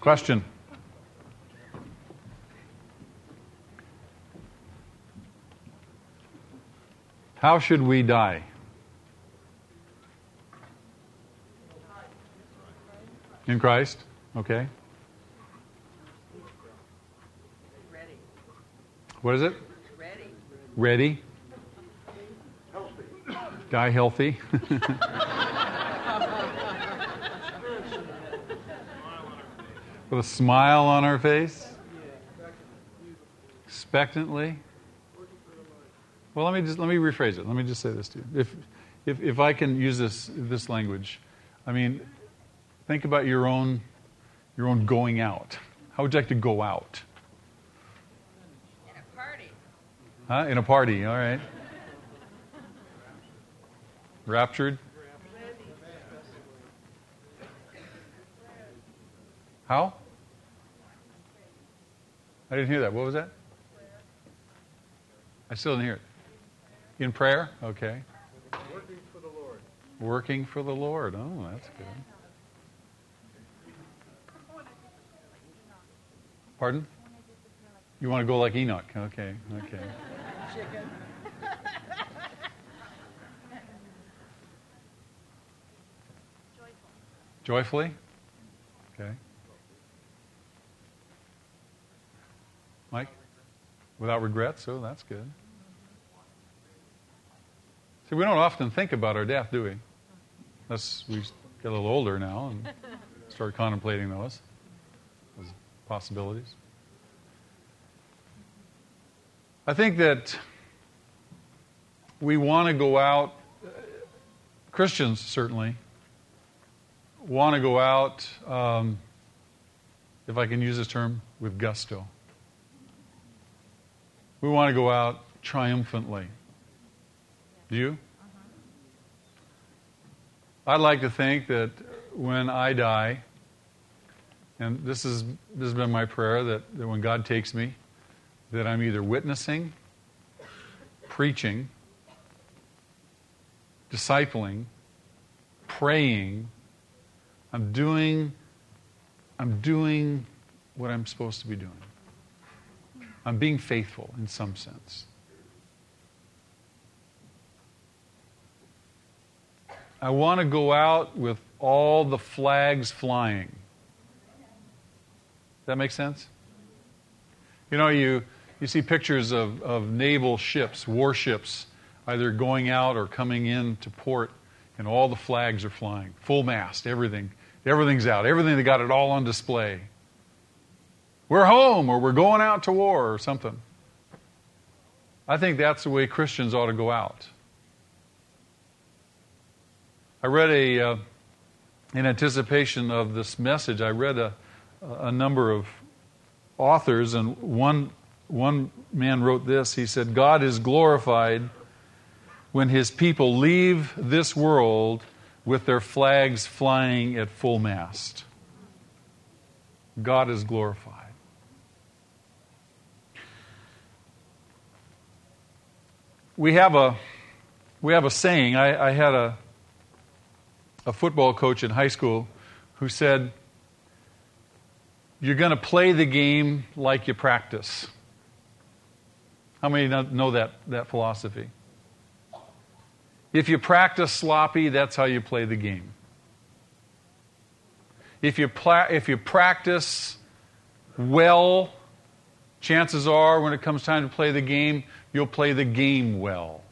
Question. How should we die? In Christ? Okay. Ready. What is it? Ready. Ready? Die healthy. With a smile on our face. Expectantly. Well, let me just let me rephrase it. Let me just say this to you. If if if I can use this this language, I mean, think about your own your own going out. How would you like to go out? In a party. Huh? In a party, all right. Raptured? How? I didn't hear that. What was that? I still didn't hear it. In prayer? Okay. Working for the Lord. Working for the Lord. Oh, that's good. Pardon? You want to go like Enoch? Okay, okay. Chicken. Joyfully? Okay. Mike? Without regrets? so that's good. See, we don't often think about our death, do we? Unless we get a little older now and start contemplating those, those possibilities. I think that we want to go out, Christians certainly, want to go out, um, if I can use this term, with gusto. We want to go out triumphantly. Do you? Uh-huh. I'd like to think that when I die, and this is this has been my prayer that, that when God takes me, that I'm either witnessing, preaching, discipling, praying, I'm doing I'm doing what I'm supposed to be doing. I'm being faithful in some sense. I want to go out with all the flags flying. Does that make sense? You know, you, you see pictures of, of naval ships, warships, either going out or coming in to port, and all the flags are flying. Full mast, everything. Everything's out. Everything, they got it all on display. We're home, or we're going out to war, or something. I think that's the way Christians ought to go out. I read a, uh, in anticipation of this message, I read a, a number of authors, and one, one man wrote this. He said, God is glorified when his people leave this world with their flags flying at full mast. God is glorified. We have a, we have a saying. I, I had a, a football coach in high school who said, You're going to play the game like you practice. How many know that, that philosophy? If you practice sloppy, that's how you play the game. If you, pla- if you practice well, chances are when it comes time to play the game, you'll play the game well.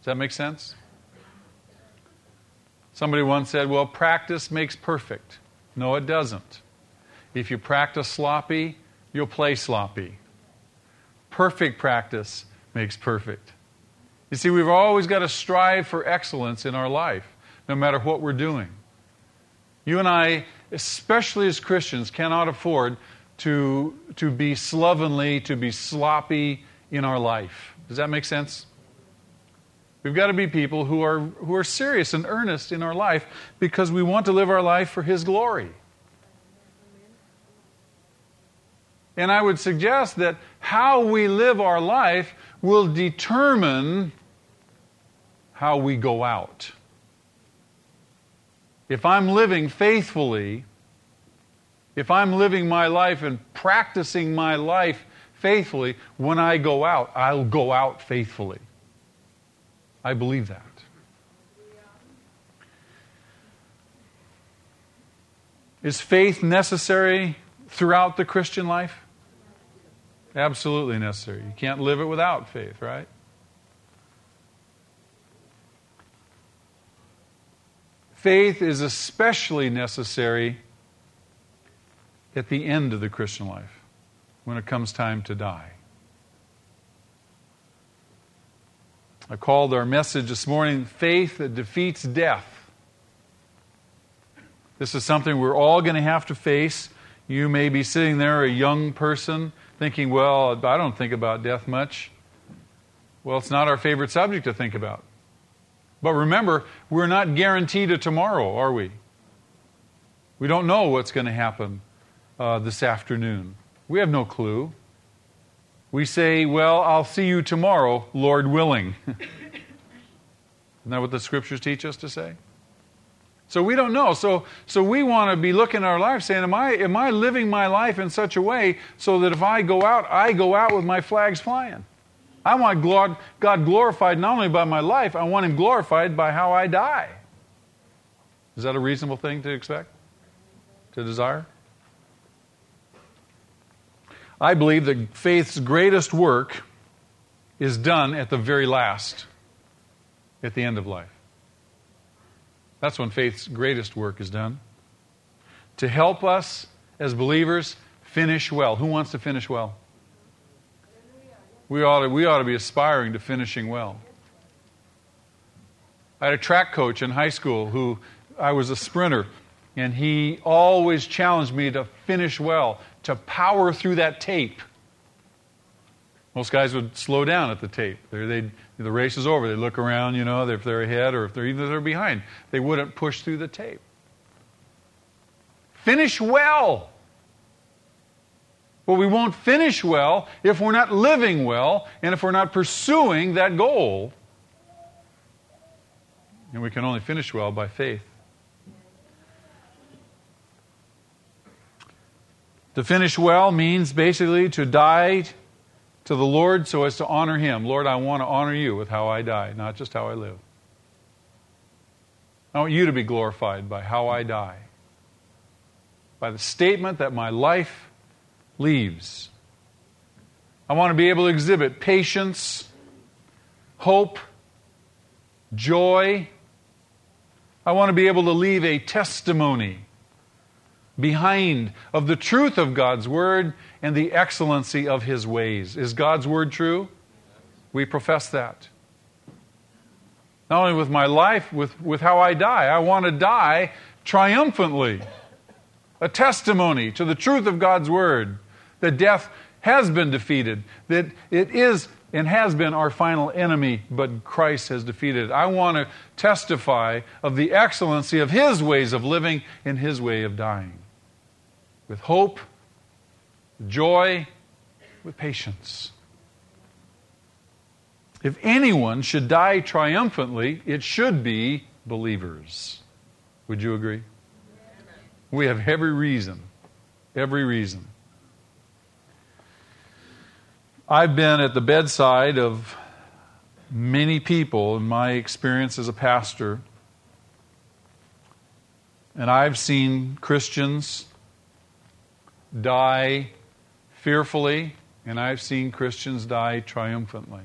Does that make sense? Somebody once said, Well, practice makes perfect. No, it doesn't. If you practice sloppy, you'll play sloppy. Perfect practice makes perfect. You see, we've always got to strive for excellence in our life, no matter what we're doing. You and I, especially as Christians, cannot afford to, to be slovenly, to be sloppy in our life. Does that make sense? We've got to be people who are, who are serious and earnest in our life because we want to live our life for His glory. And I would suggest that how we live our life will determine how we go out. If I'm living faithfully, if I'm living my life and practicing my life faithfully, when I go out, I'll go out faithfully. I believe that. Is faith necessary throughout the Christian life? Absolutely necessary. You can't live it without faith, right? Faith is especially necessary at the end of the Christian life, when it comes time to die. I called our message this morning Faith That Defeats Death. This is something we're all going to have to face. You may be sitting there, a young person, thinking, well, I don't think about death much. Well, it's not our favorite subject to think about. But remember, we're not guaranteed a tomorrow, are we? We don't know what's going to happen uh, this afternoon. We have no clue. We say, Well, I'll see you tomorrow, Lord willing. Isn't that what the scriptures teach us to say? So we don't know. So, so we want to be looking at our life saying, am I, am I living my life in such a way so that if I go out, I go out with my flags flying? I want God, God glorified not only by my life, I want Him glorified by how I die. Is that a reasonable thing to expect? To desire? I believe that faith's greatest work is done at the very last, at the end of life. That's when faith's greatest work is done. To help us as believers finish well. Who wants to finish well? We ought to, we ought to be aspiring to finishing well. I had a track coach in high school who I was a sprinter, and he always challenged me to finish well, to power through that tape. Most guys would slow down at the tape. The race is over. They look around, you know, if they're ahead or if they're even if they're behind. They wouldn't push through the tape. Finish well. Well, we won't finish well if we're not living well and if we're not pursuing that goal. And we can only finish well by faith. To finish well means basically to die to the Lord so as to honor Him. Lord, I want to honor you with how I die, not just how I live. I want you to be glorified by how I die, by the statement that my life leaves. I want to be able to exhibit patience, hope, joy. I want to be able to leave a testimony behind of the truth of God's Word and the excellency of His ways. Is God's Word true? We profess that. Not only with my life, with, with how I die. I want to die triumphantly. A testimony to the truth of God's Word that death has been defeated, that it is and has been our final enemy, but Christ has defeated it. I want to testify of the excellency of His ways of living and His way of dying. With hope, joy, with patience. If anyone should die triumphantly, it should be believers. Would you agree? We have every reason, every reason I've been at the bedside of many people in my experience as a pastor, and I've seen Christians die fearfully, and I've seen Christians die triumphantly.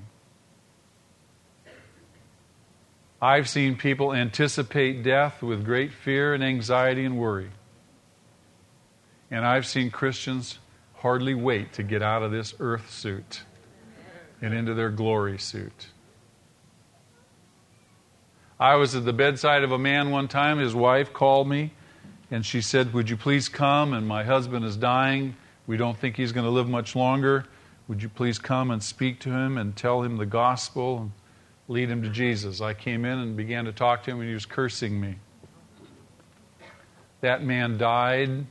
I've seen people anticipate death with great fear and anxiety and worry. And I've seen Christians hardly wait to get out of this earth suit and into their glory suit. I was at the bedside of a man one time. His wife called me and she said, Would you please come? And my husband is dying. We don't think he's going to live much longer. Would you please come and speak to him and tell him the gospel and lead him to Jesus? I came in and began to talk to him, and he was cursing me. That man died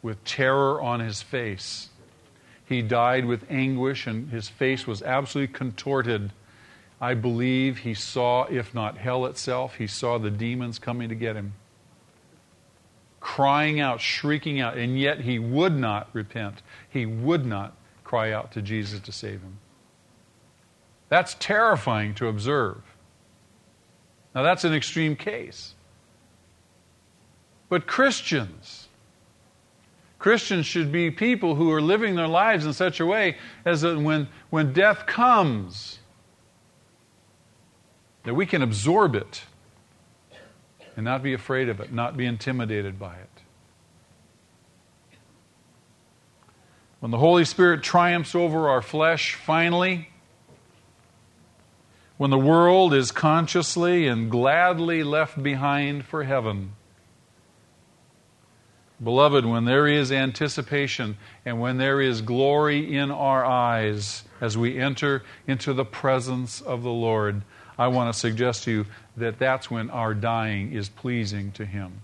with terror on his face. He died with anguish, and his face was absolutely contorted. I believe he saw, if not hell itself, he saw the demons coming to get him. Crying out, shrieking out, and yet he would not repent. He would not cry out to Jesus to save him. That's terrifying to observe. Now, that's an extreme case. But Christians, Christians should be people who are living their lives in such a way as that when, when death comes, that we can absorb it and not be afraid of it, not be intimidated by it. When the Holy Spirit triumphs over our flesh finally, when the world is consciously and gladly left behind for heaven. Beloved, when there is anticipation and when there is glory in our eyes as we enter into the presence of the Lord, I want to suggest to you that that's when our dying is pleasing to Him.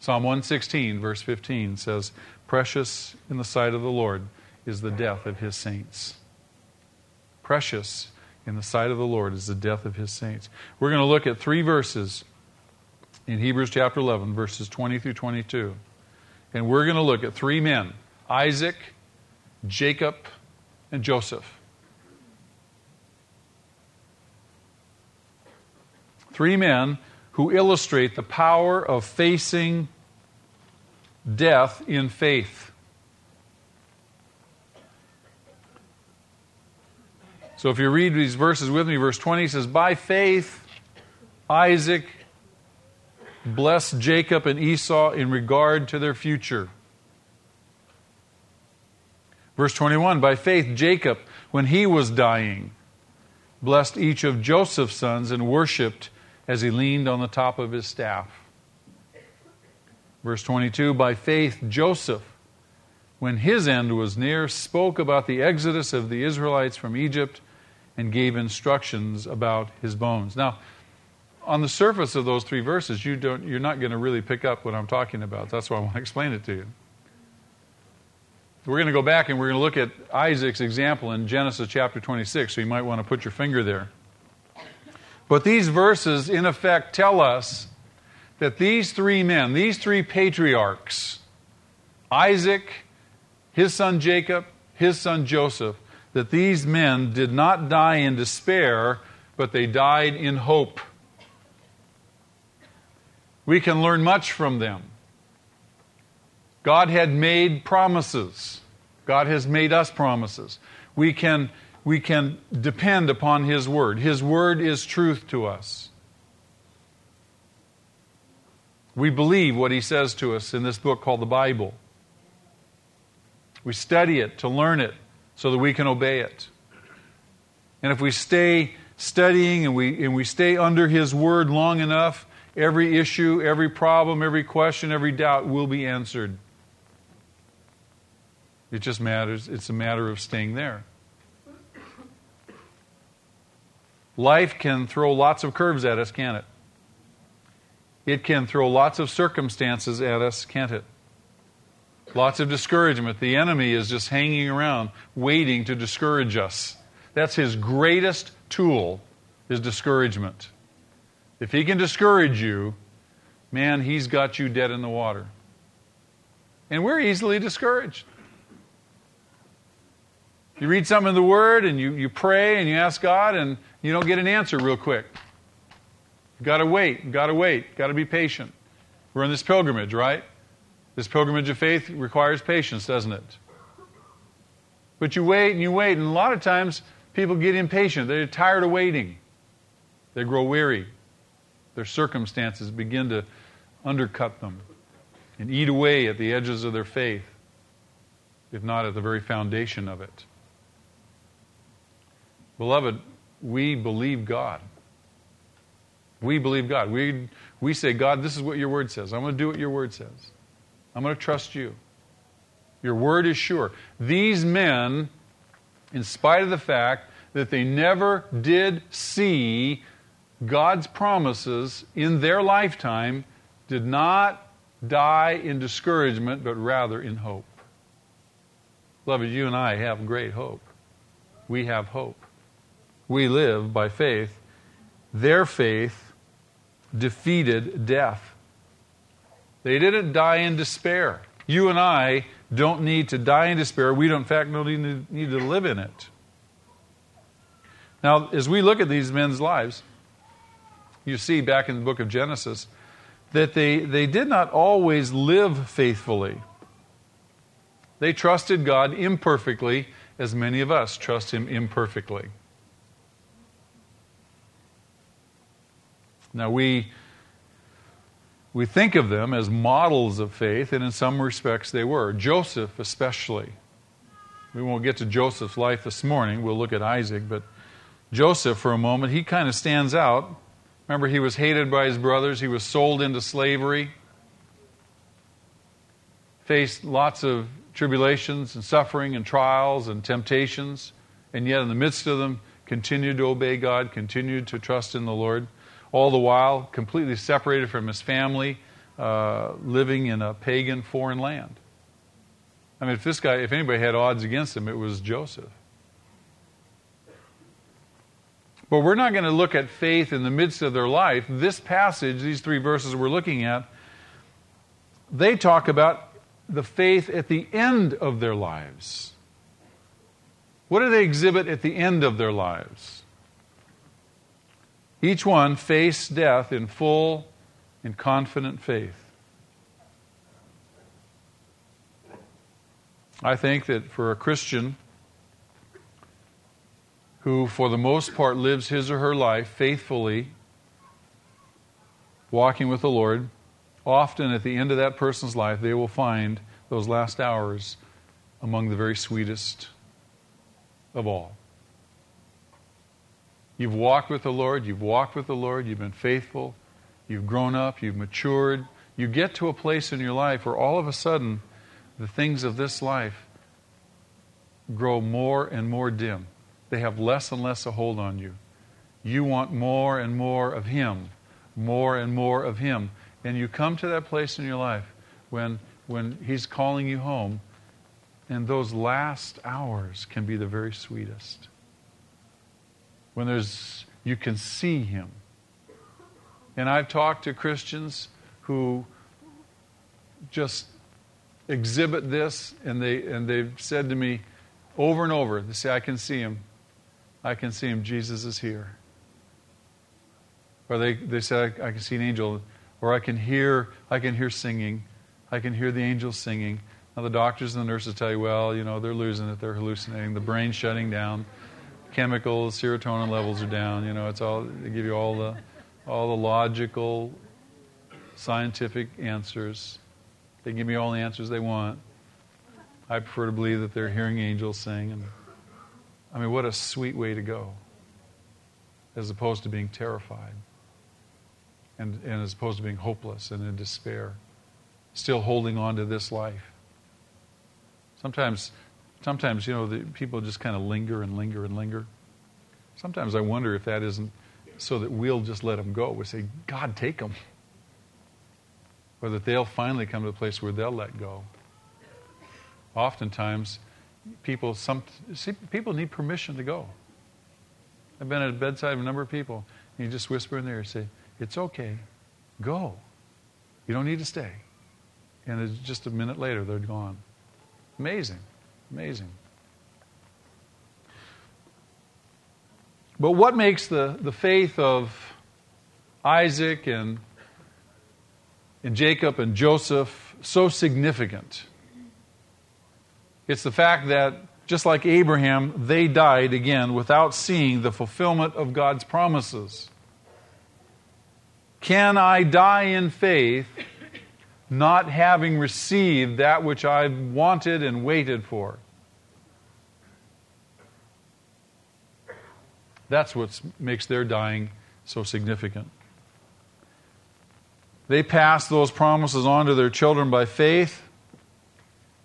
Psalm 116, verse 15 says, Precious in the sight of the Lord is the death of His saints. Precious in the sight of the Lord is the death of his saints. We're going to look at three verses in Hebrews chapter 11, verses 20 through 22. And we're going to look at three men Isaac, Jacob, and Joseph. Three men who illustrate the power of facing death in faith. So if you read these verses with me, verse 20 says, By faith, Isaac blessed Jacob and Esau in regard to their future. Verse 21 By faith, Jacob, when he was dying, blessed each of Joseph's sons and worshiped as he leaned on the top of his staff. Verse 22 By faith, Joseph, when his end was near, spoke about the exodus of the Israelites from Egypt and gave instructions about his bones. Now, on the surface of those three verses, you don't, you're not going to really pick up what I'm talking about. That's why I want to explain it to you. We're going to go back and we're going to look at Isaac's example in Genesis chapter 26, so you might want to put your finger there. But these verses, in effect, tell us that these three men, these three patriarchs, Isaac, his son Jacob, his son Joseph, that these men did not die in despair, but they died in hope. We can learn much from them. God had made promises. God has made us promises. We can, we can depend upon His Word. His Word is truth to us. We believe what He says to us in this book called the Bible. We study it to learn it, so that we can obey it. And if we stay studying and we, and we stay under His Word long enough, every issue, every problem, every question, every doubt will be answered. It just matters, it's a matter of staying there. Life can throw lots of curves at us, can't it? It can throw lots of circumstances at us, can't it? Lots of discouragement. The enemy is just hanging around, waiting to discourage us. That's his greatest tool, is discouragement. If he can discourage you, man, he's got you dead in the water. And we're easily discouraged. You read something in the Word and you, you pray and you ask God and you don't get an answer real quick. You've got to wait, you've got to wait, you've got to be patient. We're in this pilgrimage, right? This pilgrimage of faith requires patience, doesn't it? But you wait and you wait, and a lot of times people get impatient. They're tired of waiting. They grow weary. Their circumstances begin to undercut them and eat away at the edges of their faith, if not at the very foundation of it. Beloved, we believe God. We believe God. We, we say, God, this is what your word says. I'm going to do what your word says. I'm going to trust you. Your word is sure. These men, in spite of the fact that they never did see God's promises in their lifetime, did not die in discouragement, but rather in hope. Beloved, you and I have great hope. We have hope. We live by faith. Their faith defeated death. They didn't die in despair. You and I don't need to die in despair. We don't, in fact, don't need need to live in it. Now, as we look at these men's lives, you see back in the book of Genesis that they, they did not always live faithfully. They trusted God imperfectly, as many of us trust Him imperfectly. Now, we, we think of them as models of faith, and in some respects they were. Joseph, especially. We won't get to Joseph's life this morning. We'll look at Isaac, but Joseph, for a moment, he kind of stands out. Remember, he was hated by his brothers, he was sold into slavery, faced lots of tribulations and suffering and trials and temptations, and yet in the midst of them, continued to obey God, continued to trust in the Lord all the while completely separated from his family, uh, living in a pagan foreign land. I mean, if this guy, if anybody had odds against him, it was Joseph. But we're not going to look at faith in the midst of their life. This passage, these three verses we're looking at, they talk about the faith at the end of their lives. What do they exhibit at the end of their lives? Each one faced death in full and confident faith. I think that for a Christian who, for the most part, lives his or her life faithfully, walking with the Lord, often at the end of that person's life, they will find those last hours among the very sweetest of all. You've walked with the Lord, you've walked with the Lord, you've been faithful, you've grown up, you've matured. You get to a place in your life where all of a sudden the things of this life grow more and more dim. They have less and less a hold on you. You want more and more of Him, more and more of Him. And you come to that place in your life when, when He's calling you home, and those last hours can be the very sweetest when there's you can see him. And I've talked to Christians who just exhibit this and they and they've said to me over and over, they say, I can see him. I can see him. Jesus is here. Or they, they say, I, I can see an angel. Or I can hear I can hear singing. I can hear the angels singing. Now the doctors and the nurses tell you, well, you know, they're losing it, they're hallucinating, the brain's shutting down chemicals, serotonin levels are down. You know, it's all they give you all the all the logical, scientific answers. They give me all the answers they want. I prefer to believe that they're hearing angels sing. And I mean, what a sweet way to go, as opposed to being terrified, and, and as opposed to being hopeless and in despair, still holding on to this life. Sometimes Sometimes, you know, the people just kind of linger and linger and linger. Sometimes I wonder if that isn't so that we'll just let them go. We say, God, take them. Or that they'll finally come to a place where they'll let go. Oftentimes, people, some, see, people need permission to go. I've been at a bedside of a number of people, and you just whisper in there and say, It's okay. Go. You don't need to stay. And just a minute later, they're gone. Amazing. Amazing. But what makes the, the faith of Isaac and, and Jacob and Joseph so significant? It's the fact that, just like Abraham, they died again without seeing the fulfillment of God's promises. Can I die in faith not having received that which I've wanted and waited for. That's what makes their dying so significant. They passed those promises on to their children by faith.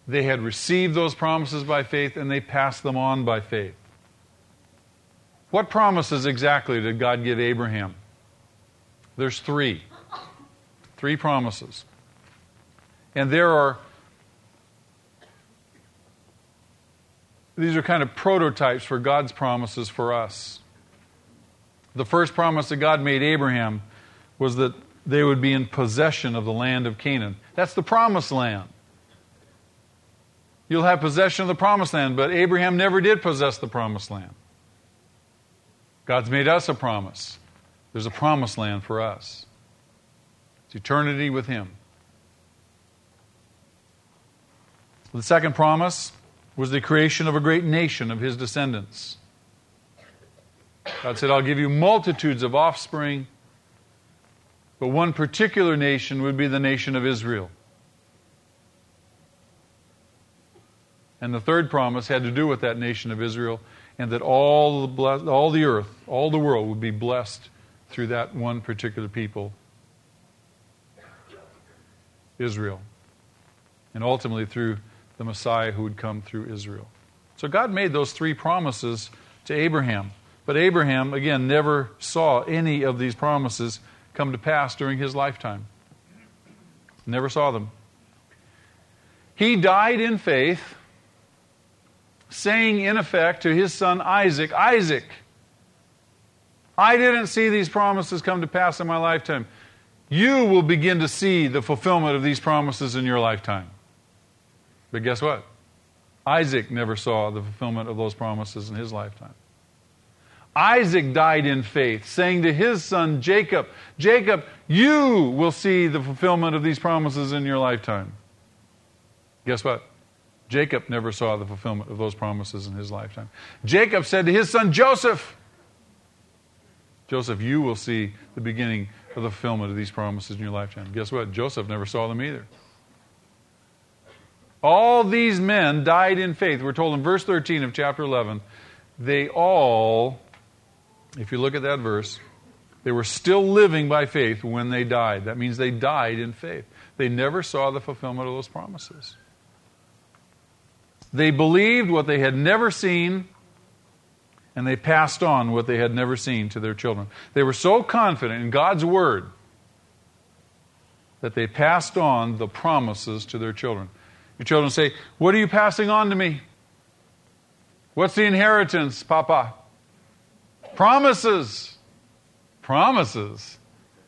They had received those promises by faith and they passed them on by faith. What promises exactly did God give Abraham? There's three. Three promises. And there are, these are kind of prototypes for God's promises for us. The first promise that God made Abraham was that they would be in possession of the land of Canaan. That's the promised land. You'll have possession of the promised land, but Abraham never did possess the promised land. God's made us a promise. There's a promised land for us. It's eternity with Him. The second promise was the creation of a great nation of His descendants. God said, I'll give you multitudes of offspring but one particular nation would be the nation of Israel. And the third promise had to do with that nation of Israel, and that all the, all the earth, all the world would be blessed through that one particular people, Israel. And ultimately through the Messiah who would come through Israel. So God made those three promises to Abraham. But Abraham, again, never saw any of these promises come to pass during his lifetime. Never saw them. He died in faith, saying, in effect, to his son Isaac, Isaac, I didn't see these promises come to pass in my lifetime. You will begin to see the fulfillment of these promises in your lifetime. But guess what? Isaac never saw the fulfillment of those promises in his lifetime. Isaac died in faith, saying to his son Jacob, Jacob, you will see the fulfillment of these promises in your lifetime. Guess what? Jacob never saw the fulfillment of those promises in his lifetime. Jacob said to his son Joseph, Joseph, you will see the beginning of the fulfillment of these promises in your lifetime. Guess what? Joseph never saw them either. All these men died in faith. We're told in verse 13 of chapter 11, they all if you look at that verse, they were still living by faith when they died. That means they died in faith. They never saw the fulfillment of those promises. They believed what they had never seen, and they passed on what they had never seen to their children. They were so confident in God's word that they passed on the promises to their children. Your children say, What are you passing on to me? What's the inheritance, Papa? Promises. Promises.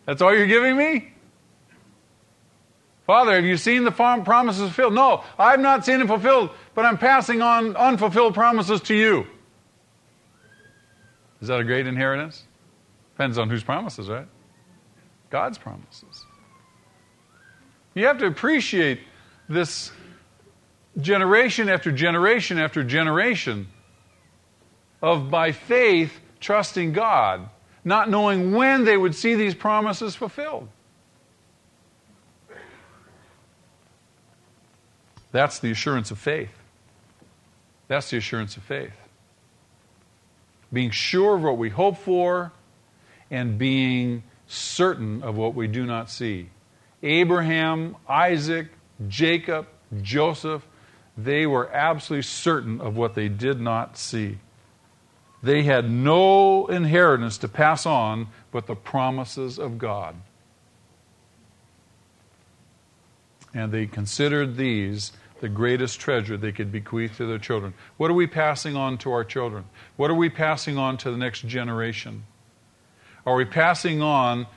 That's all you're giving me? Father, have you seen the promises fulfilled? No, I've not seen them fulfilled, but I'm passing on unfulfilled promises to you. Is that a great inheritance? Depends on whose promises, right? God's promises. You have to appreciate this generation after generation after generation of by faith trusting God, not knowing when they would see these promises fulfilled. That's the assurance of faith. That's the assurance of faith. Being sure of what we hope for and being certain of what we do not see. Abraham, Isaac, Jacob, Joseph, they were absolutely certain of what they did not see. They had no inheritance to pass on but the promises of God. And they considered these the greatest treasure they could bequeath to their children. What are we passing on to our children? What are we passing on to the next generation? Are we passing on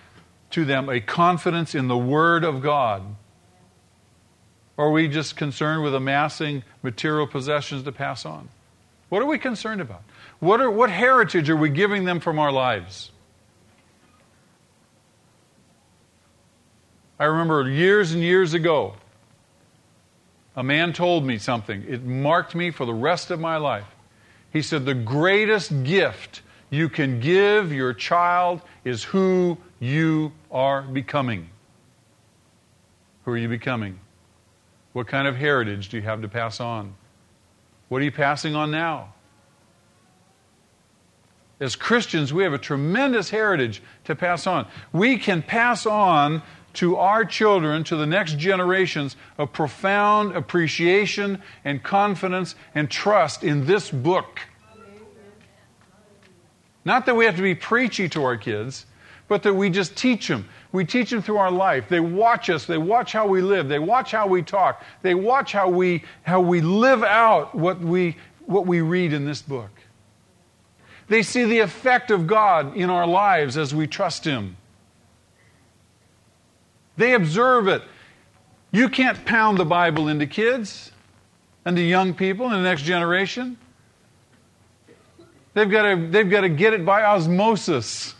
to them a confidence in the Word of God? Or are we just concerned with amassing material possessions to pass on? What are we concerned about? What, are, what heritage are we giving them from our lives? I remember years and years ago, a man told me something. It marked me for the rest of my life. He said, The greatest gift you can give your child is who you are becoming. Who are you becoming? What kind of heritage do you have to pass on? What are you passing on now? As Christians, we have a tremendous heritage to pass on. We can pass on to our children, to the next generations, a profound appreciation and confidence and trust in this book. Not that we have to be preachy to our kids, but that we just teach them. We teach them through our life. They watch us. They watch how we live. They watch how we talk. They watch how we, how we live out what we, what we read in this book. They see the effect of God in our lives as we trust Him. They observe it. You can't pound the Bible into kids and to young people in the next generation. They've got to, they've got to get it by osmosis.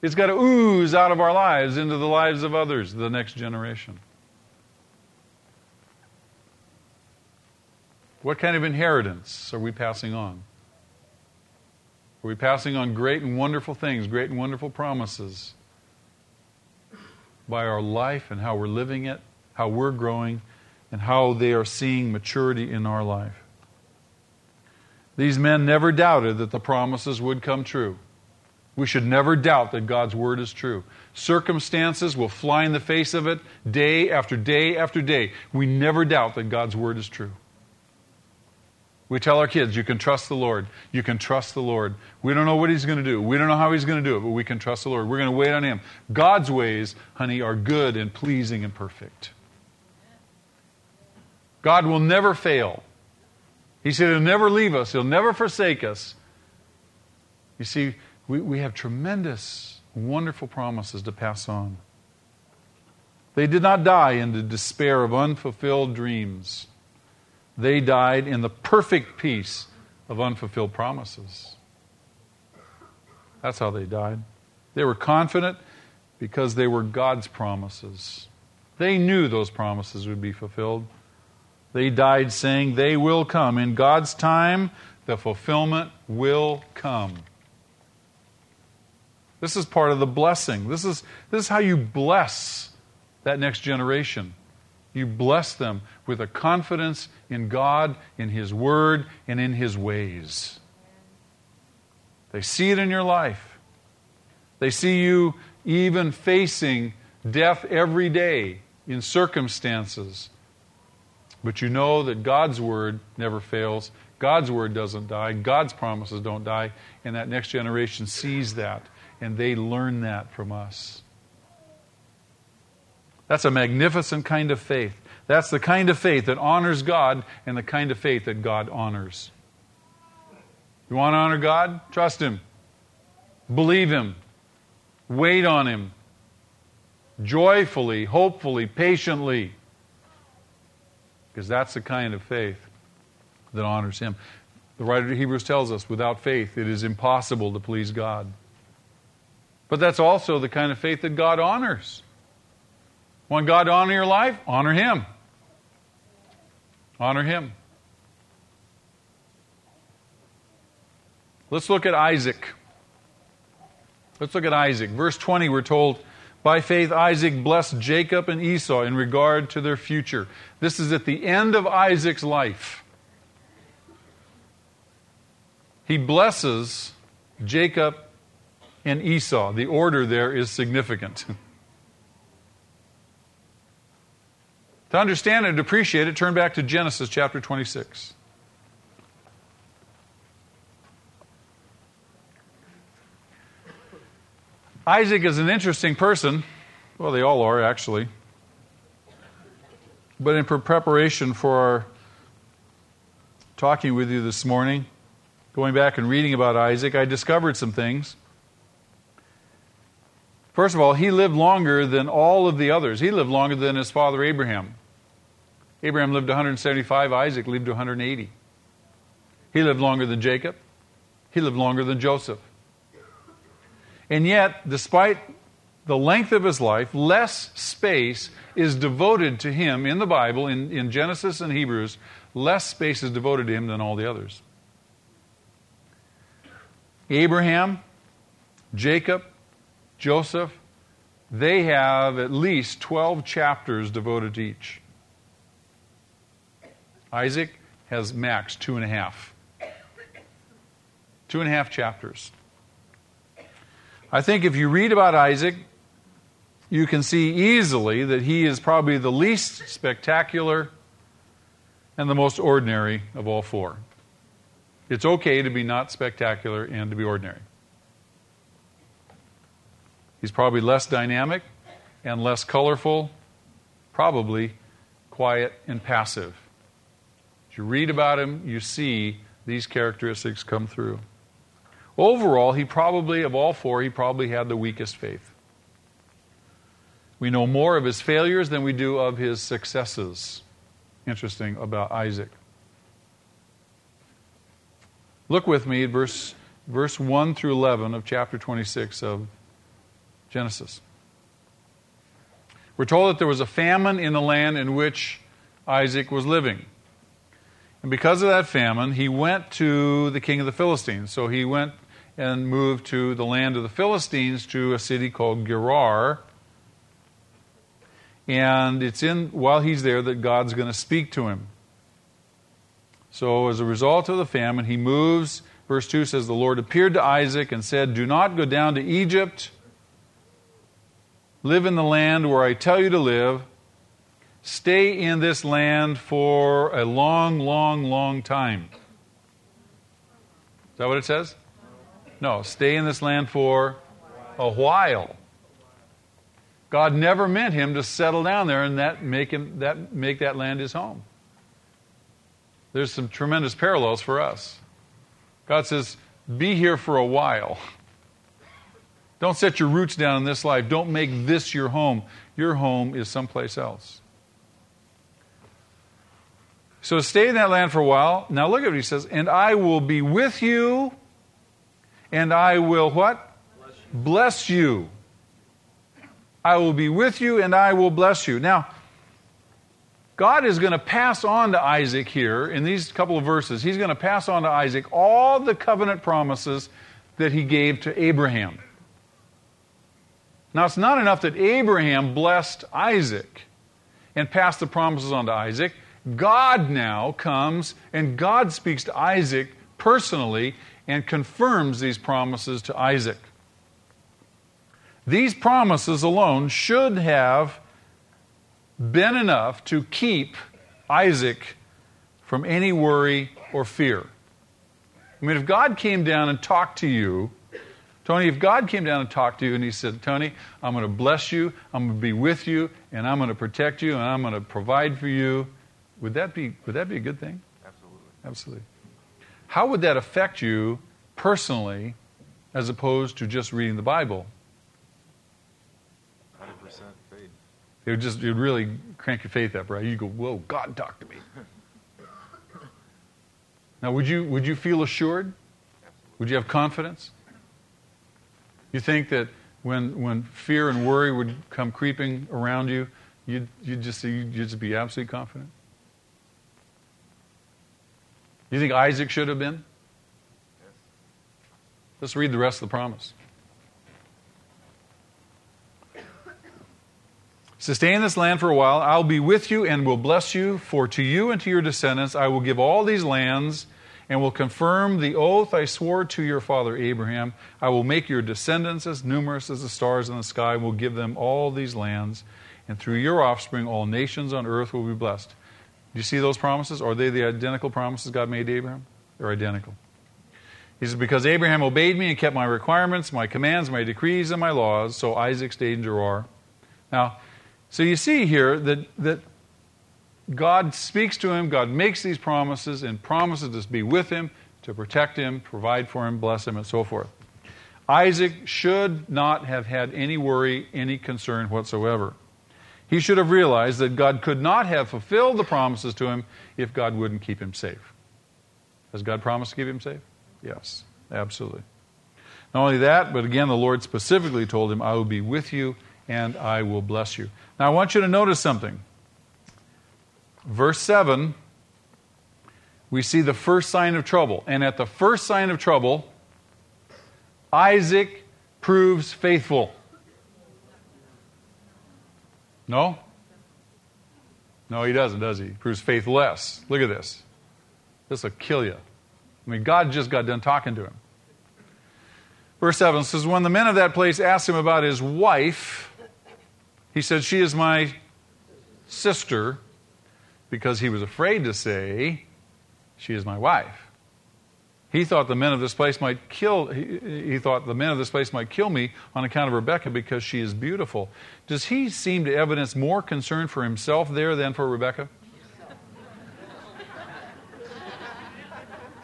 It's got to ooze out of our lives into the lives of others, the next generation. What kind of inheritance are we passing on? Are we passing on great and wonderful things, great and wonderful promises by our life and how we're living it, how we're growing, and how they are seeing maturity in our life? These men never doubted that the promises would come true. We should never doubt that God's word is true. Circumstances will fly in the face of it day after day after day. We never doubt that God's word is true. We tell our kids, you can trust the Lord. You can trust the Lord. We don't know what He's going to do. We don't know how He's going to do it, but we can trust the Lord. We're going to wait on Him. God's ways, honey, are good and pleasing and perfect. God will never fail. He said He'll never leave us, He'll never forsake us. You see, we, we have tremendous, wonderful promises to pass on. They did not die in the despair of unfulfilled dreams. They died in the perfect peace of unfulfilled promises. That's how they died. They were confident because they were God's promises. They knew those promises would be fulfilled. They died saying, They will come. In God's time, the fulfillment will come. This is part of the blessing. This is, this is how you bless that next generation. You bless them with a confidence in God, in His Word, and in His ways. They see it in your life. They see you even facing death every day in circumstances. But you know that God's Word never fails. God's Word doesn't die. God's promises don't die. And that next generation sees that and they learn that from us. That's a magnificent kind of faith. That's the kind of faith that honors God and the kind of faith that God honors. You want to honor God? Trust Him. Believe Him. Wait on Him. Joyfully, hopefully, patiently. Because that's the kind of faith that honors Him. The writer of Hebrews tells us without faith, it is impossible to please God. But that's also the kind of faith that God honors. Want God to honor your life? Honor Him. Honor Him. Let's look at Isaac. Let's look at Isaac. Verse 20, we're told, By faith, Isaac blessed Jacob and Esau in regard to their future. This is at the end of Isaac's life. He blesses Jacob and Esau. The order there is significant. to understand and appreciate it, turn back to Genesis chapter 26. Isaac is an interesting person. Well, they all are, actually. But in preparation for our talking with you this morning, going back and reading about Isaac, I discovered some things. First of all, he lived longer than all of the others. He lived longer than his father Abraham. Abraham lived 175, Isaac lived 180. He lived longer than Jacob. He lived longer than Joseph. And yet, despite the length of his life, less space is devoted to him in the Bible, in, in Genesis and Hebrews, less space is devoted to him than all the others. Abraham, Jacob, Joseph, they have at least 12 chapters devoted to each. Isaac has max two and a half. Two and a half chapters. I think if you read about Isaac, you can see easily that he is probably the least spectacular and the most ordinary of all four. It's okay to be not spectacular and to be ordinary. He's probably less dynamic and less colorful, probably quiet and passive. As you read about him, you see these characteristics come through. Overall, he probably, of all four, he probably had the weakest faith. We know more of his failures than we do of his successes. Interesting about Isaac. Look with me at verse, verse 1 through 11 of chapter 26 of Genesis. We're told that there was a famine in the land in which Isaac was living. And because of that famine, he went to the king of the Philistines. So he went and moved to the land of the Philistines to a city called Gerar. And it's in while he's there that God's going to speak to him. So as a result of the famine, he moves. Verse 2 says, The Lord appeared to Isaac and said, Do not go down to Egypt. Live in the land where I tell you to live. Stay in this land for a long, long, long time. Is that what it says? No, stay in this land for a while. God never meant him to settle down there and that make, him, that, make that land his home. There's some tremendous parallels for us. God says, Be here for a while. Don't set your roots down in this life. Don't make this your home. Your home is someplace else. So stay in that land for a while. Now look at what he says. And I will be with you, and I will what? Bless you. Bless you. I will be with you, and I will bless you. Now, God is going to pass on to Isaac here in these couple of verses. He's going to pass on to Isaac all the covenant promises that he gave to Abraham. Now, it's not enough that Abraham blessed Isaac and passed the promises on to Isaac. God now comes and God speaks to Isaac personally and confirms these promises to Isaac. These promises alone should have been enough to keep Isaac from any worry or fear. I mean, if God came down and talked to you, Tony, if God came down and talked to you and he said, Tony, I'm going to bless you, I'm going to be with you, and I'm going to protect you, and I'm going to provide for you, would that be, would that be a good thing? Absolutely. Absolutely. How would that affect you personally as opposed to just reading the Bible? 100% faith. It would just, it would really crank your faith up, right? You go, whoa, God talk to me. now, would you, would you feel assured? Would you have confidence? You think that when, when fear and worry would come creeping around you, you'd, you'd, just, you'd just be absolutely confident? You think Isaac should have been? Let's read the rest of the promise. Sustain in this land for a while. I'll be with you and will bless you, for to you and to your descendants I will give all these lands and will confirm the oath I swore to your father Abraham. I will make your descendants as numerous as the stars in the sky, and will give them all these lands, and through your offspring all nations on earth will be blessed. Do you see those promises? Are they the identical promises God made to Abraham? They're identical. He says, Because Abraham obeyed me and kept my requirements, my commands, my decrees, and my laws, so Isaac stayed in Gerar. Now, so you see here that, that God speaks to him, God makes these promises, and promises to be with him, to protect him, provide for him, bless him, and so forth. Isaac should not have had any worry, any concern whatsoever. He should have realized that God could not have fulfilled the promises to him if God wouldn't keep him safe. Has God promised to keep him safe? Yes, absolutely. Not only that, but again, the Lord specifically told him, I will be with you and I will bless you. Now, I want you to notice something verse 7, we see the first sign of trouble. And at the first sign of trouble, Isaac proves faithful. No? No, he doesn't, does he? Proves faithless. Look at this. This will kill you. I mean, God just got done talking to him. Verse 7 says, When the men of that place asked him about his wife, he said, She is my sister because he was afraid to say, She is my wife. He thought the men of this place might kill he, he, thought the men of this place might kill me on account of Rebecca because she is beautiful. Does he seem to evidence more concern for himself there than for Rebecca?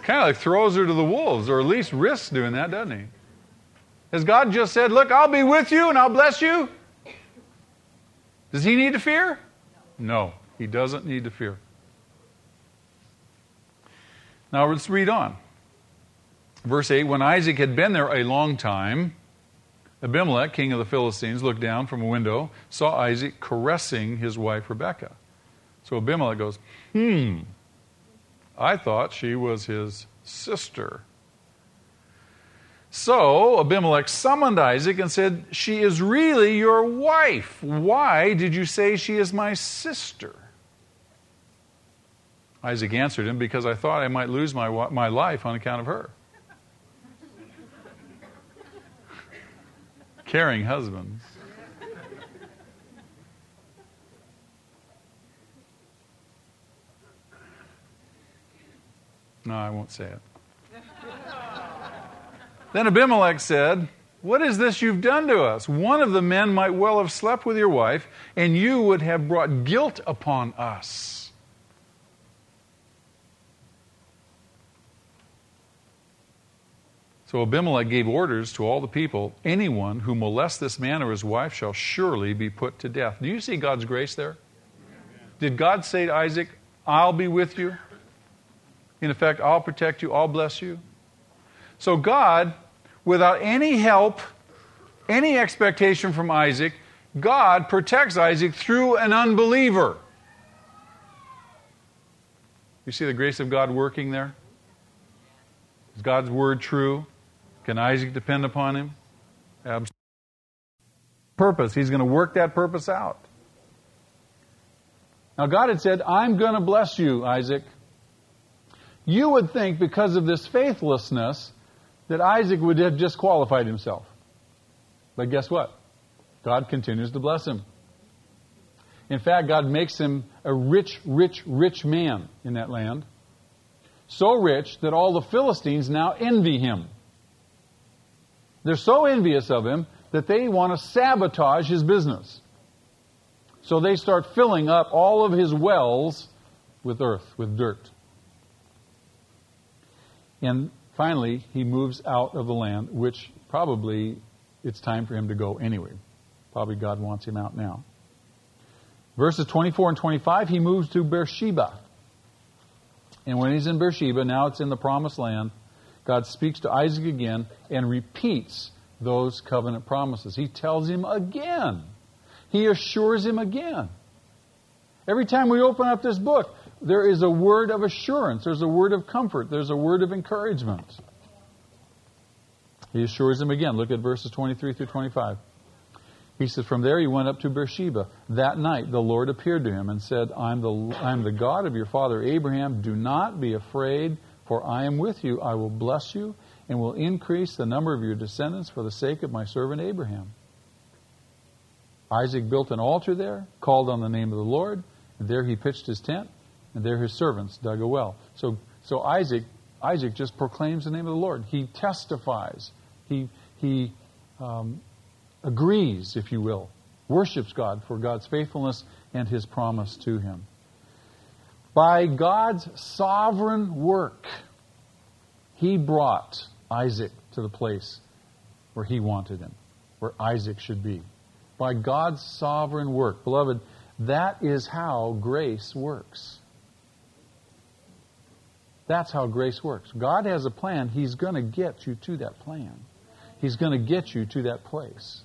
kind of like throws her to the wolves, or at least risks doing that, doesn't he? Has God just said, Look, I'll be with you and I'll bless you? Does he need to fear? No, he doesn't need to fear. Now let's read on. Verse 8 When Isaac had been there a long time, Abimelech, king of the Philistines, looked down from a window, saw Isaac caressing his wife Rebekah. So Abimelech goes, Hmm, I thought she was his sister. So Abimelech summoned Isaac and said, She is really your wife. Why did you say she is my sister? Isaac answered him, Because I thought I might lose my, my life on account of her. Caring husbands. No, I won't say it. Then Abimelech said, What is this you've done to us? One of the men might well have slept with your wife, and you would have brought guilt upon us. So Abimelech gave orders to all the people anyone who molests this man or his wife shall surely be put to death. Do you see God's grace there? Did God say to Isaac, I'll be with you? In effect, I'll protect you, I'll bless you? So God, without any help, any expectation from Isaac, God protects Isaac through an unbeliever. You see the grace of God working there? Is God's word true? Can Isaac depend upon him? Absolutely. Purpose. He's going to work that purpose out. Now, God had said, I'm going to bless you, Isaac. You would think because of this faithlessness that Isaac would have disqualified himself. But guess what? God continues to bless him. In fact, God makes him a rich, rich, rich man in that land. So rich that all the Philistines now envy him. They're so envious of him that they want to sabotage his business. So they start filling up all of his wells with earth, with dirt. And Finally, he moves out of the land, which probably it's time for him to go anyway. Probably God wants him out now. Verses 24 and 25, he moves to Beersheba. And when he's in Beersheba, now it's in the promised land, God speaks to Isaac again and repeats those covenant promises. He tells him again. He assures him again. Every time we open up this book, there is a word of assurance, there's a word of comfort, there's a word of encouragement. He assures him again. Look at verses 23 through 25. He says, From there he went up to Beersheba. That night the Lord appeared to him and said, I'm the, I'm the God of your father Abraham. Do not be afraid, for I am with you. I will bless you and will increase the number of your descendants for the sake of my servant Abraham. Isaac built an altar there, called on the name of the Lord, and there he pitched his tent and there his servants dug a well. So, so Isaac, Isaac just proclaims the name of the Lord. He testifies. He, he um, agrees, if you will, worships God for God's faithfulness and his promise to him. By God's sovereign work, he brought Isaac to the place where he wanted him, where Isaac should be. By God's sovereign work. Beloved, that is how grace works. That's how grace works. God has a plan. He's going to get you to that plan. He's going to get you to that place.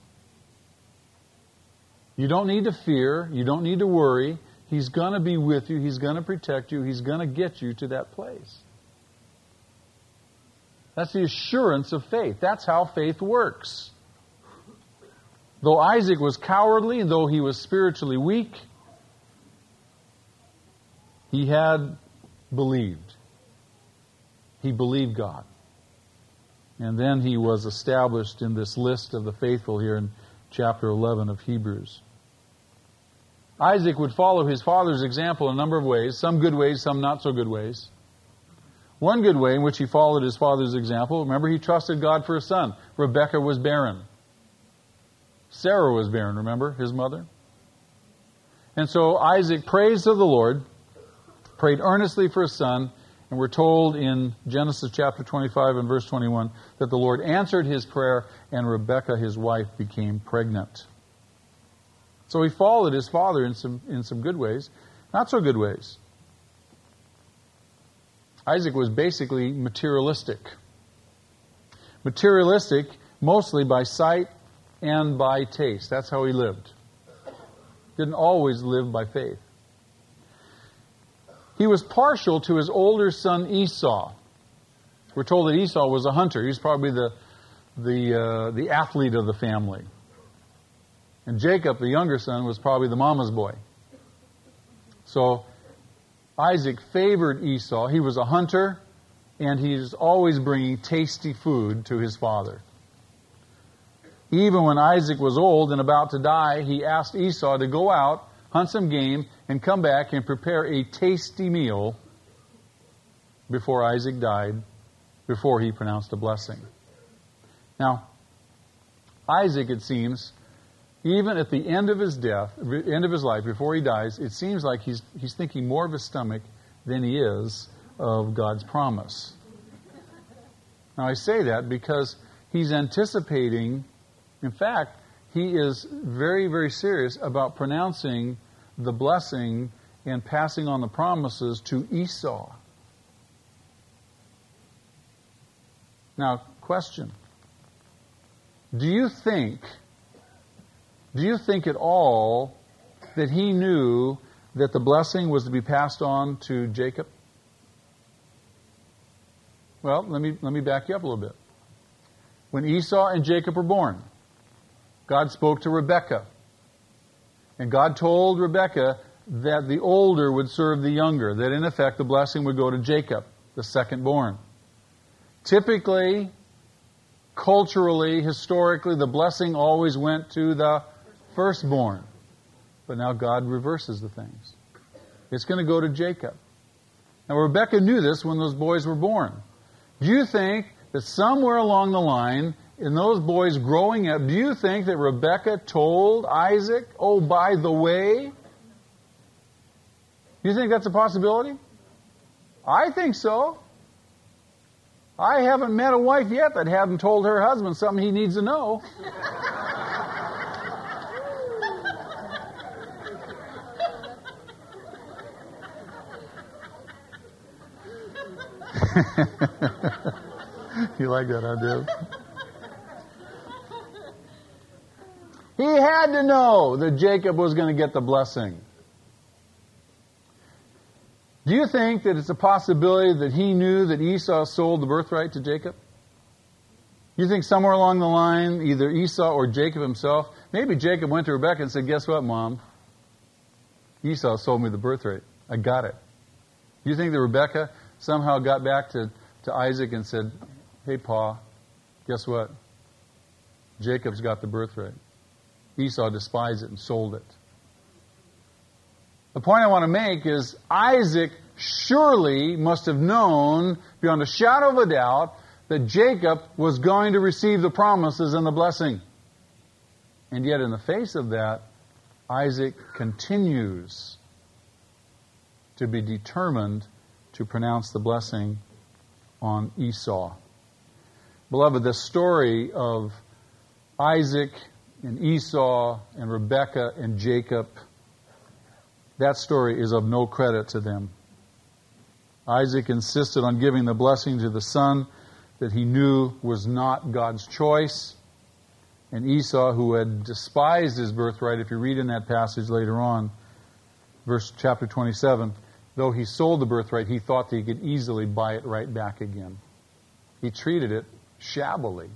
You don't need to fear. You don't need to worry. He's going to be with you. He's going to protect you. He's going to get you to that place. That's the assurance of faith. That's how faith works. Though Isaac was cowardly, though he was spiritually weak, he had believed. He believed God. And then he was established in this list of the faithful here in chapter 11 of Hebrews. Isaac would follow his father's example in a number of ways, some good ways, some not so good ways. One good way in which he followed his father's example, remember, he trusted God for a son. Rebekah was barren. Sarah was barren, remember, his mother? And so Isaac prays to the Lord, prayed earnestly for a son, and we're told in Genesis chapter 25 and verse 21 that the Lord answered his prayer and Rebekah, his wife, became pregnant. So he followed his father in some, in some good ways, not so good ways. Isaac was basically materialistic. Materialistic mostly by sight and by taste. That's how he lived. Didn't always live by faith. He was partial to his older son Esau. We're told that Esau was a hunter. He was probably the, the, uh, the athlete of the family. And Jacob, the younger son, was probably the mama's boy. So Isaac favored Esau. He was a hunter, and he was always bringing tasty food to his father. Even when Isaac was old and about to die, he asked Esau to go out, hunt some game, and come back and prepare a tasty meal before Isaac died, before he pronounced a blessing. Now, Isaac, it seems, even at the end of his death, end of his life, before he dies, it seems like he's, he's thinking more of his stomach than he is of God's promise. Now, I say that because he's anticipating, in fact, he is very, very serious about pronouncing the blessing and passing on the promises to Esau. Now, question Do you think do you think at all that he knew that the blessing was to be passed on to Jacob? Well, let me, let me back you up a little bit. When Esau and Jacob were born, God spoke to Rebekah. And God told Rebekah that the older would serve the younger, that in effect the blessing would go to Jacob, the second born. Typically, culturally, historically, the blessing always went to the firstborn. But now God reverses the things. It's going to go to Jacob. Now, Rebecca knew this when those boys were born. Do you think that somewhere along the line, in those boys growing up, do you think that Rebecca told Isaac, oh, by the way? Do you think that's a possibility? I think so. I haven't met a wife yet that hadn't told her husband something he needs to know. you like that, idea? He had to know that Jacob was going to get the blessing. Do you think that it's a possibility that he knew that Esau sold the birthright to Jacob? You think somewhere along the line, either Esau or Jacob himself, maybe Jacob went to Rebekah and said, Guess what, Mom? Esau sold me the birthright. I got it. You think that Rebekah somehow got back to, to Isaac and said, Hey, Pa, guess what? Jacob's got the birthright. Esau despised it and sold it. The point I want to make is Isaac surely must have known, beyond a shadow of a doubt, that Jacob was going to receive the promises and the blessing. And yet, in the face of that, Isaac continues to be determined to pronounce the blessing on Esau. Beloved, the story of Isaac and Esau and Rebekah and Jacob, that story is of no credit to them. Isaac insisted on giving the blessing to the son that he knew was not God's choice. And Esau, who had despised his birthright, if you read in that passage later on, verse chapter 27, though he sold the birthright, he thought that he could easily buy it right back again. He treated it shabbily.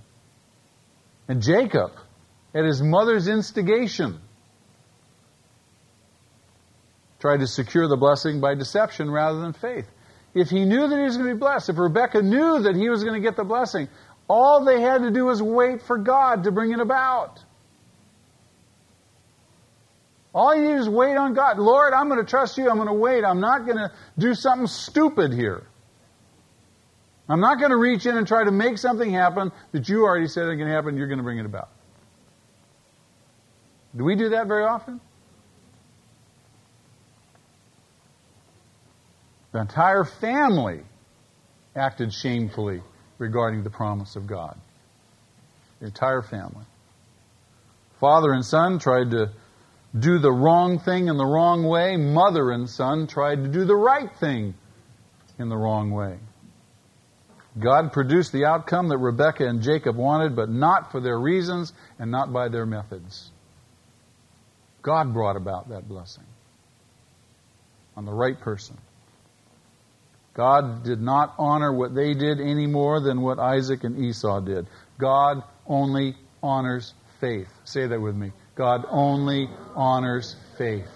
And Jacob, at his mother's instigation, tried to secure the blessing by deception rather than faith. If he knew that he was going to be blessed, if Rebecca knew that he was going to get the blessing, all they had to do was wait for God to bring it about. All you need is wait on God. Lord, I'm going to trust you. I'm going to wait. I'm not going to do something stupid here. I'm not going to reach in and try to make something happen that you already said is going to happen. You're going to bring it about. Do we do that very often? The entire family acted shamefully regarding the promise of God. The entire family. Father and son tried to do the wrong thing in the wrong way, mother and son tried to do the right thing in the wrong way. God produced the outcome that Rebekah and Jacob wanted, but not for their reasons and not by their methods. God brought about that blessing on the right person. God did not honor what they did any more than what Isaac and Esau did. God only honors faith. Say that with me. God only honors faith.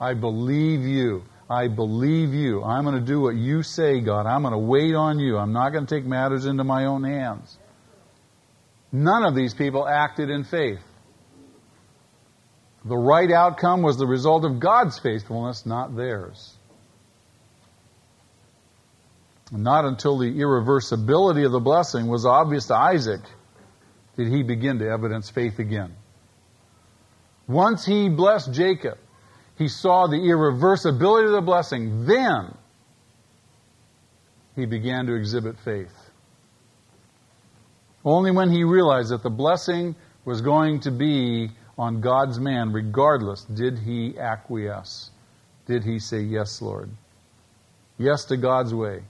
I believe you. I believe you. I'm going to do what you say, God. I'm going to wait on you. I'm not going to take matters into my own hands. None of these people acted in faith. The right outcome was the result of God's faithfulness, not theirs. Not until the irreversibility of the blessing was obvious to Isaac did he begin to evidence faith again. Once he blessed Jacob, he saw the irreversibility of the blessing. Then he began to exhibit faith. Only when he realized that the blessing was going to be on God's man, regardless, did he acquiesce. Did he say, Yes, Lord? Yes to God's way.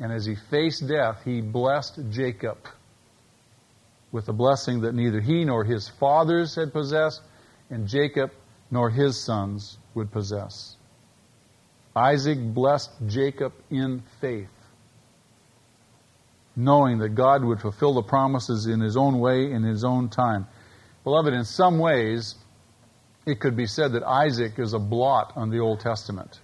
And as he faced death, he blessed Jacob with a blessing that neither he nor his fathers had possessed, and Jacob nor his sons would possess. Isaac blessed Jacob in faith, knowing that God would fulfill the promises in his own way, in his own time. Beloved, in some ways, it could be said that Isaac is a blot on the Old Testament.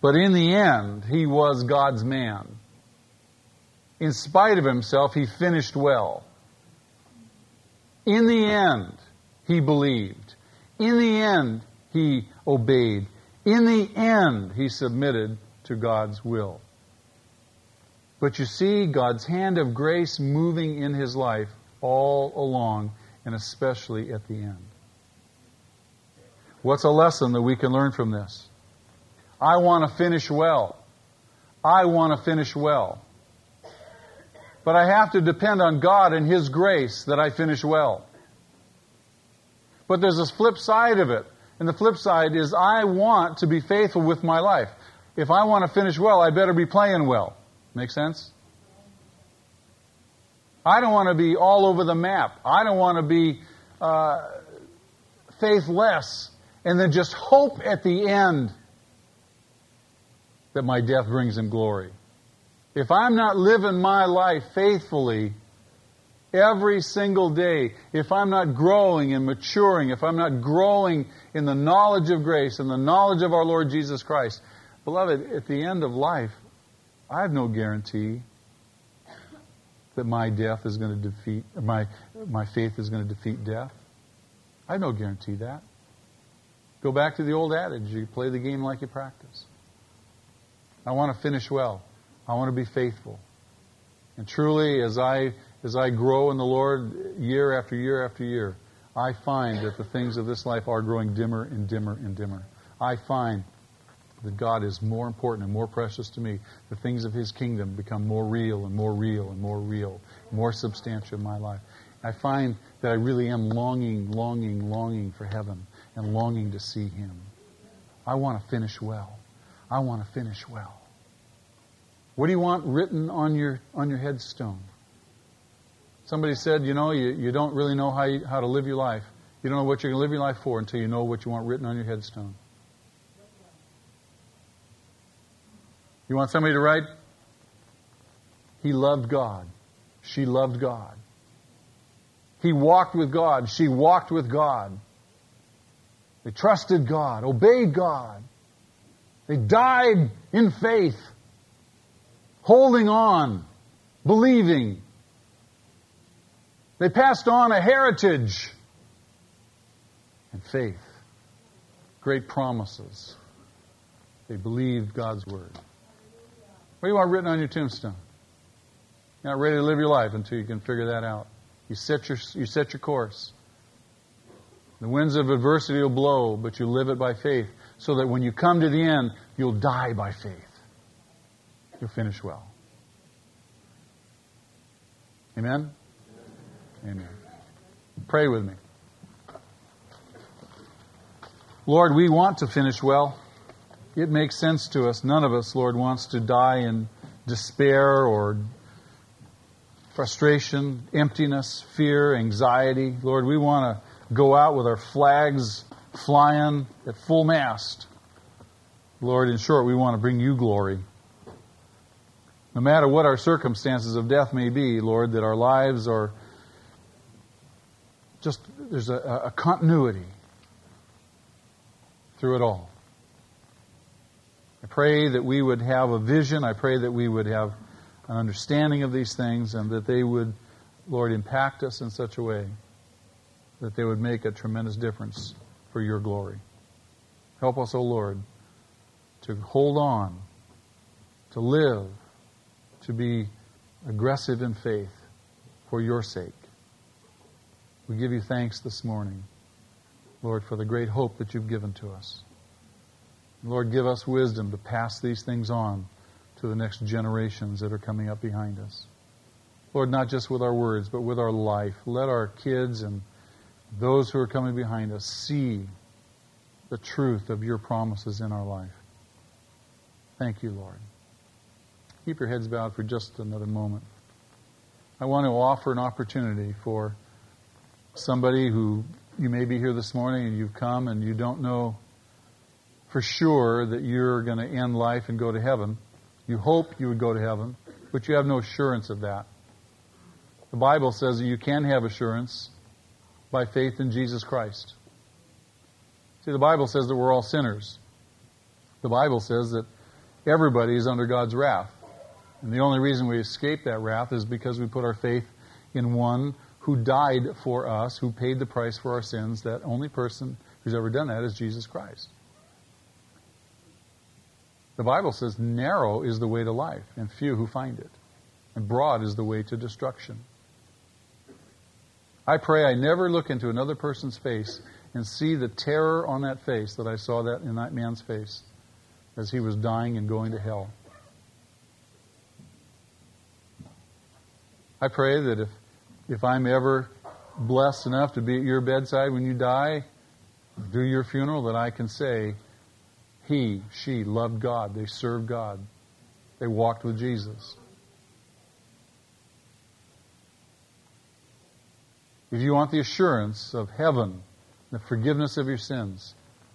But in the end, he was God's man. In spite of himself, he finished well. In the end, he believed. In the end, he obeyed. In the end, he submitted to God's will. But you see God's hand of grace moving in his life all along, and especially at the end. What's a lesson that we can learn from this? I want to finish well. I want to finish well. But I have to depend on God and His grace that I finish well. But there's this flip side of it. And the flip side is I want to be faithful with my life. If I want to finish well, I better be playing well. Make sense? I don't want to be all over the map. I don't want to be uh, faithless and then just hope at the end that my death brings him glory. If I'm not living my life faithfully every single day, if I'm not growing and maturing, if I'm not growing in the knowledge of grace and the knowledge of our Lord Jesus Christ, beloved, at the end of life, I have no guarantee that my death is going to defeat, my, my faith is going to defeat death. I have no guarantee that. Go back to the old adage you play the game like you practice. I want to finish well. I want to be faithful. And truly, as I, as I grow in the Lord year after year after year, I find that the things of this life are growing dimmer and dimmer and dimmer. I find that God is more important and more precious to me. The things of His kingdom become more real and more real and more real, more substantial in my life. I find that I really am longing, longing, longing for heaven and longing to see Him. I want to finish well. I want to finish well. What do you want written on your, on your headstone? Somebody said, you know, you, you don't really know how, you, how to live your life. You don't know what you're going to live your life for until you know what you want written on your headstone. You want somebody to write? He loved God. She loved God. He walked with God. She walked with God. They trusted God, obeyed God. They died in faith, holding on, believing. They passed on a heritage and faith, great promises. They believed God's word. What do you want written on your tombstone? You're not ready to live your life until you can figure that out. You set your, you set your course. The winds of adversity will blow, but you live it by faith so that when you come to the end, you'll die by faith. You'll finish well. Amen? Amen. Pray with me. Lord, we want to finish well. It makes sense to us. None of us, Lord, wants to die in despair or frustration, emptiness, fear, anxiety. Lord, we want to go out with our flags flying at full mast. Lord, in short, we want to bring you glory. No matter what our circumstances of death may be, Lord, that our lives are just, there's a, a continuity through it all. I pray that we would have a vision. I pray that we would have an understanding of these things and that they would, Lord, impact us in such a way that they would make a tremendous difference for your glory. Help us, O oh Lord, to hold on, to live, to be aggressive in faith for your sake. We give you thanks this morning, Lord, for the great hope that you've given to us. Lord, give us wisdom to pass these things on to the next generations that are coming up behind us. Lord, not just with our words, but with our life. Let our kids and those who are coming behind us see the truth of your promises in our life. Thank you, Lord. Keep your heads bowed for just another moment. I want to offer an opportunity for somebody who you may be here this morning and you've come and you don't know for sure that you're going to end life and go to heaven. You hope you would go to heaven, but you have no assurance of that. The Bible says that you can have assurance by faith in Jesus Christ. See, the Bible says that we're all sinners. The Bible says that everybody is under God's wrath. And the only reason we escape that wrath is because we put our faith in one who died for us, who paid the price for our sins. That only person who's ever done that is Jesus Christ. The Bible says narrow is the way to life, and few who find it. And broad is the way to destruction. I pray I never look into another person's face and see the terror on that face that I saw that in that man's face as he was dying and going to hell. I pray that if, if I'm ever blessed enough to be at your bedside when you die, do your funeral, that I can say, he, she loved God. They served God. They walked with Jesus. If you want the assurance of heaven, the forgiveness of your sins,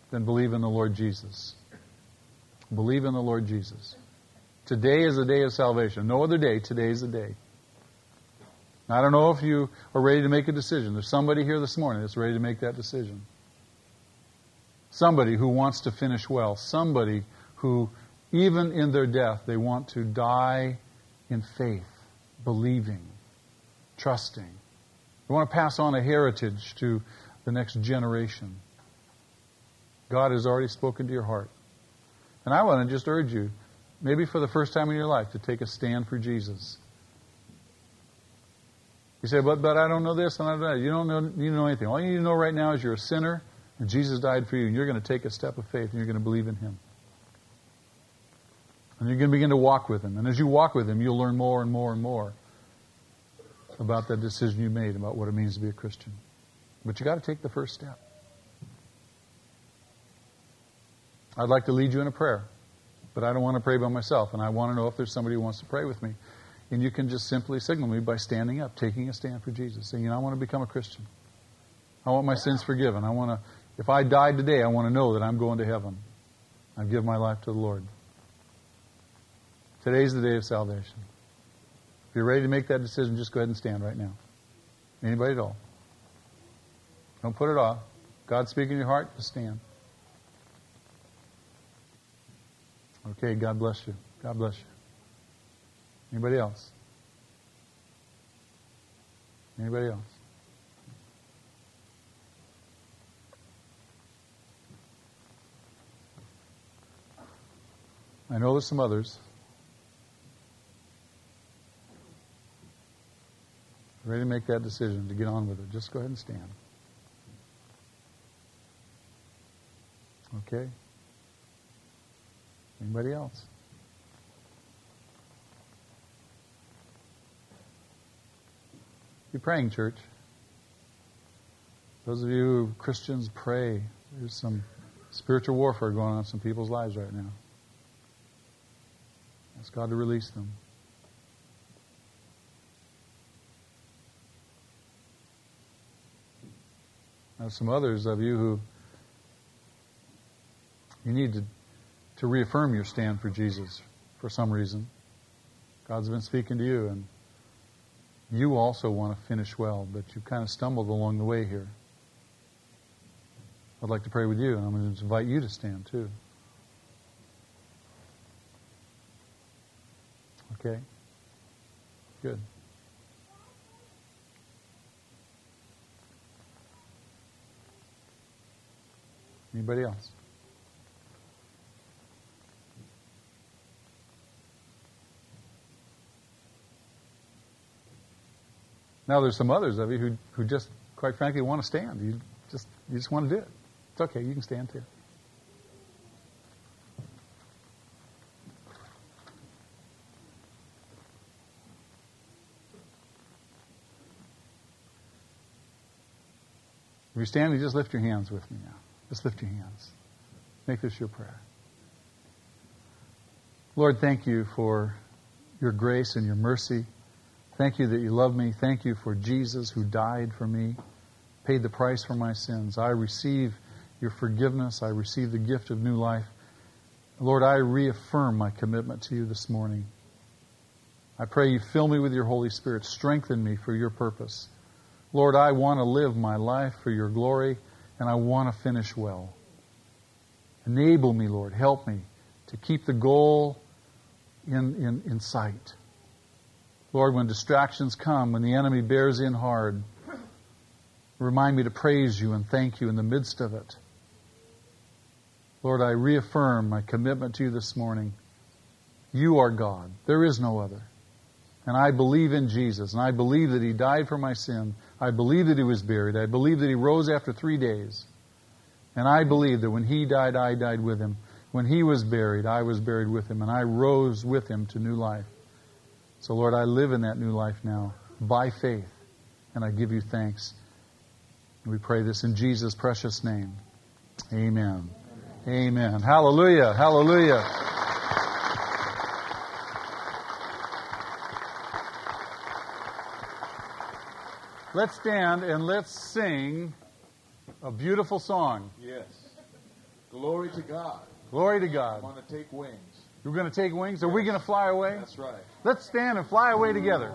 then believe in the Lord Jesus. Believe in the Lord Jesus. Today is the day of salvation. No other day. Today is the day. I don't know if you are ready to make a decision. There's somebody here this morning that's ready to make that decision. Somebody who wants to finish well. Somebody who, even in their death, they want to die in faith, believing, trusting. They want to pass on a heritage to the next generation. God has already spoken to your heart. And I want to just urge you, maybe for the first time in your life, to take a stand for Jesus. You say, but, but I don't know this and I don't know that. You don't know, you know anything. All you need to know right now is you're a sinner and Jesus died for you, and you're going to take a step of faith and you're going to believe in Him. And you're going to begin to walk with Him. And as you walk with Him, you'll learn more and more and more about that decision you made about what it means to be a Christian. But you've got to take the first step. I'd like to lead you in a prayer, but I don't want to pray by myself, and I want to know if there's somebody who wants to pray with me. And you can just simply signal me by standing up, taking a stand for Jesus, saying, you know, I want to become a Christian. I want my sins forgiven. I want to if I die today, I want to know that I'm going to heaven. I give my life to the Lord. Today's the day of salvation. If you're ready to make that decision, just go ahead and stand right now. Anybody at all. Don't put it off. God speaking in your heart, just stand. Okay, God bless you. God bless you. Anybody else? Anybody else? I know there's some others. Ready to make that decision to get on with it. Just go ahead and stand. Okay? Anybody else? Be praying, church. Those of you who Christians, pray. There's some Spiritual warfare going on in some people's lives right now. Ask God to release them. There's some others of you who you need to, to reaffirm your stand for Jesus for some reason. God's been speaking to you, and you also want to finish well, but you kind of stumbled along the way here. I'd like to pray with you, and I'm going to invite you to stand too. Okay? Good. Anybody else? Now there's some others of you who, who just, quite frankly, want to stand. You just, you just want to do it. It's okay. You can stand too. If you're standing, just lift your hands with me now. Just lift your hands. Make this your prayer. Lord, thank you for your grace and your mercy. Thank you that you love me. Thank you for Jesus who died for me, paid the price for my sins. I receive your forgiveness. I receive the gift of new life. Lord, I reaffirm my commitment to you this morning. I pray you fill me with your Holy Spirit. Strengthen me for your purpose. Lord, I want to live my life for your glory, and I want to finish well. Enable me, Lord. Help me to keep the goal in, in, in sight. Lord, when distractions come, when the enemy bears in hard, remind me to praise you and thank you in the midst of it. Lord, I reaffirm my commitment to you this morning. You are God. There is no other. And I believe in Jesus, and I believe that He died for my sin. I believe that He was buried. I believe that He rose after three days. And I believe that when He died, I died with Him. When He was buried, I was buried with Him, and I rose with Him to new life. So, Lord, I live in that new life now by faith, and I give you thanks. We pray this in Jesus' precious name. Amen. Amen. Hallelujah. Hallelujah. Let's stand and let's sing a beautiful song. Yes. Glory to God. Glory to I God. want to take wings. You're going to take wings? Are we going to fly away? That's right. Let's stand and fly away together.